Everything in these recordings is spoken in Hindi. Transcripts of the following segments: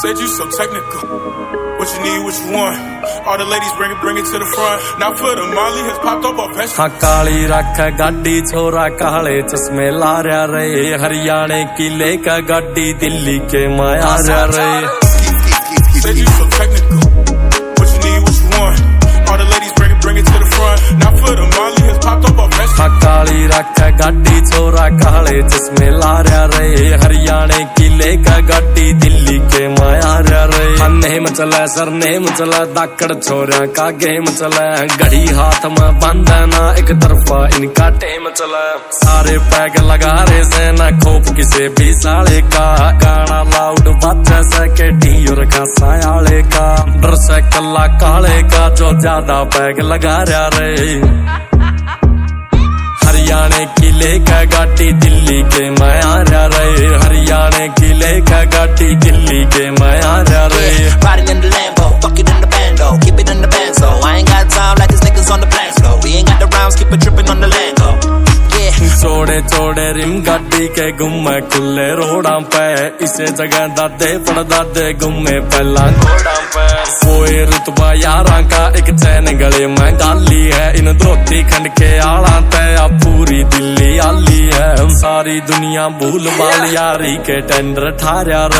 Said you so technical. What you need, what you want. All the ladies bring it, bring it to the front. Now for the Molly has popped up off Pest. हाँ काली रख गाड़ी छोरा काले चश्मे ला रहा रे हरियाणे की लेकर गाड़ी दिल्ली के माया रहा काली रख, गाड़ी छोरा काले चश्मे ला रहा। रे हरियाणे की लेकर गाड़ी, दिल्ली के माया रहा। रे हाँ नेम चला सर नेम चला दाकड़ छोरा का गेम चला घड़ी हाथ में बंद ना, एक तरफा इनका टेम चला सारे पैग लगा रहे से ना खोप किसे भी साले का। गाना लाउड बच्चा सेकेटी और खासा आले का। डर से कल्ला काले का, जो ज़्यादा पैग लगा रहा। रे हरियाणा किले का घाटी दिल्ली के मैं आ रहे हरियाणा किले का घाटी दिल्ली के मैं आ रहे yeah. चौड़े रिम गाड़ी के घूमे खुले रोड़ा पे। इसे जगह दादे पड़ दे घूमे पहला पे। कोई रुतबा यारा का एक चैन गले में गाली है। इन धोती खंड के आला ते आप सारी दुनिया भूल बाल यारी के टेंडर ठारिया रे।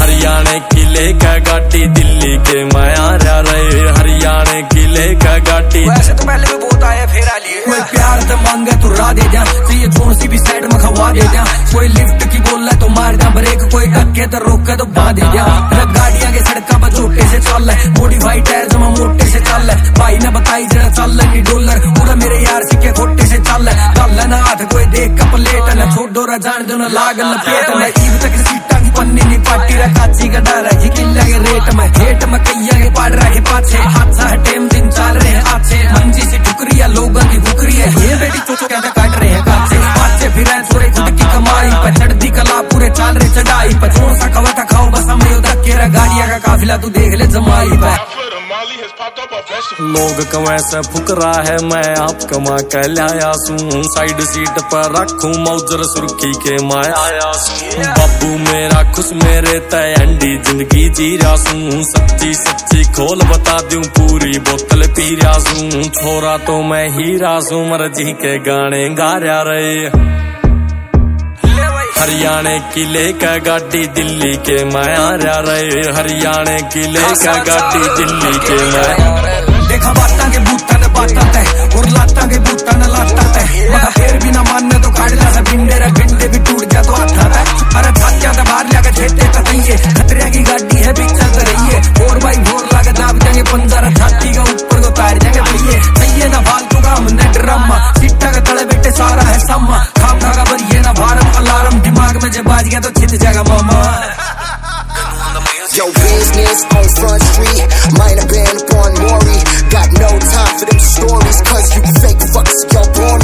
हरियाणा किले का गाटी दिल्ली के माया रहे हरियाणा किले का गाटी वैसे तो पहले भी बहुत आया फिर आ लिए। कोई प्यार तो मांगे तो रा दे दिया चाहिए कौन सी भी साइड में खवा दे दिया कोई लिफ्ट की बोल तो ब्रेक कोई टक्के तो रोक तो बाँध दिया रब गाड़ियाँ के सड़का पर छोटे से चल है मॉडिफाई टायर जमा मोटे से चल है भाई ने बताई जरा चल है डॉलर पूरा मेरे यार सिक्के खोटे से चल है चल ना हाथ कोई देख का प्लेट ना छोड़ ना जान दो ना लाग लपेट ना ईद तक सीटा की पन्नी नहीं पाटी रा काची का डर है किला के रेट में हेट में कैया के पड़ रहे पाछे काफिला तू देख ले जमाई Pest. लोग कमाए से फुकरा है? मैं आप कमा के लाया सू। साइड सीट पर रखूँ मौजर सुर्खी के मैं आया सू। बाबू मेरा खुश मेरे तय अंडी ज़िंदगी जी रहा सू। सच्ची सच्ची खोल बता दूँ पूरी बोतल पी रहा सू। छोरा तो मैं हीरा सू मर्ज़ी के गाने गा रहा रे। हरियाणे की लेकर गाड़ी दिल्ली के मैं आ रहा हरियाणे की लेकर गाड़ी दिल्ली के मैं। देखा बाटा के बूटा ने बाटा ते और लाटा के बूटा ने लाटा ते। मगर फिर भी ना मानने तो काट ला से बिंडे रे बिंडे भी टूट गया तो हाथा ते। अरे छातिया ते बाहर लगा छेटे तो कहिए खतरे की गाड़ी है भी चल रही है फोर बाई फोर लगा दाब देंगे पंजरा छाती का ऊपर को तार देंगे भैये सही ना फालतू का हमने ड्रामा सिट्टा के तले बेटे सारा है सम्मा business on Front Street, might have been on Maury. Got no time for them stories, cause you fake fucks, yo, bore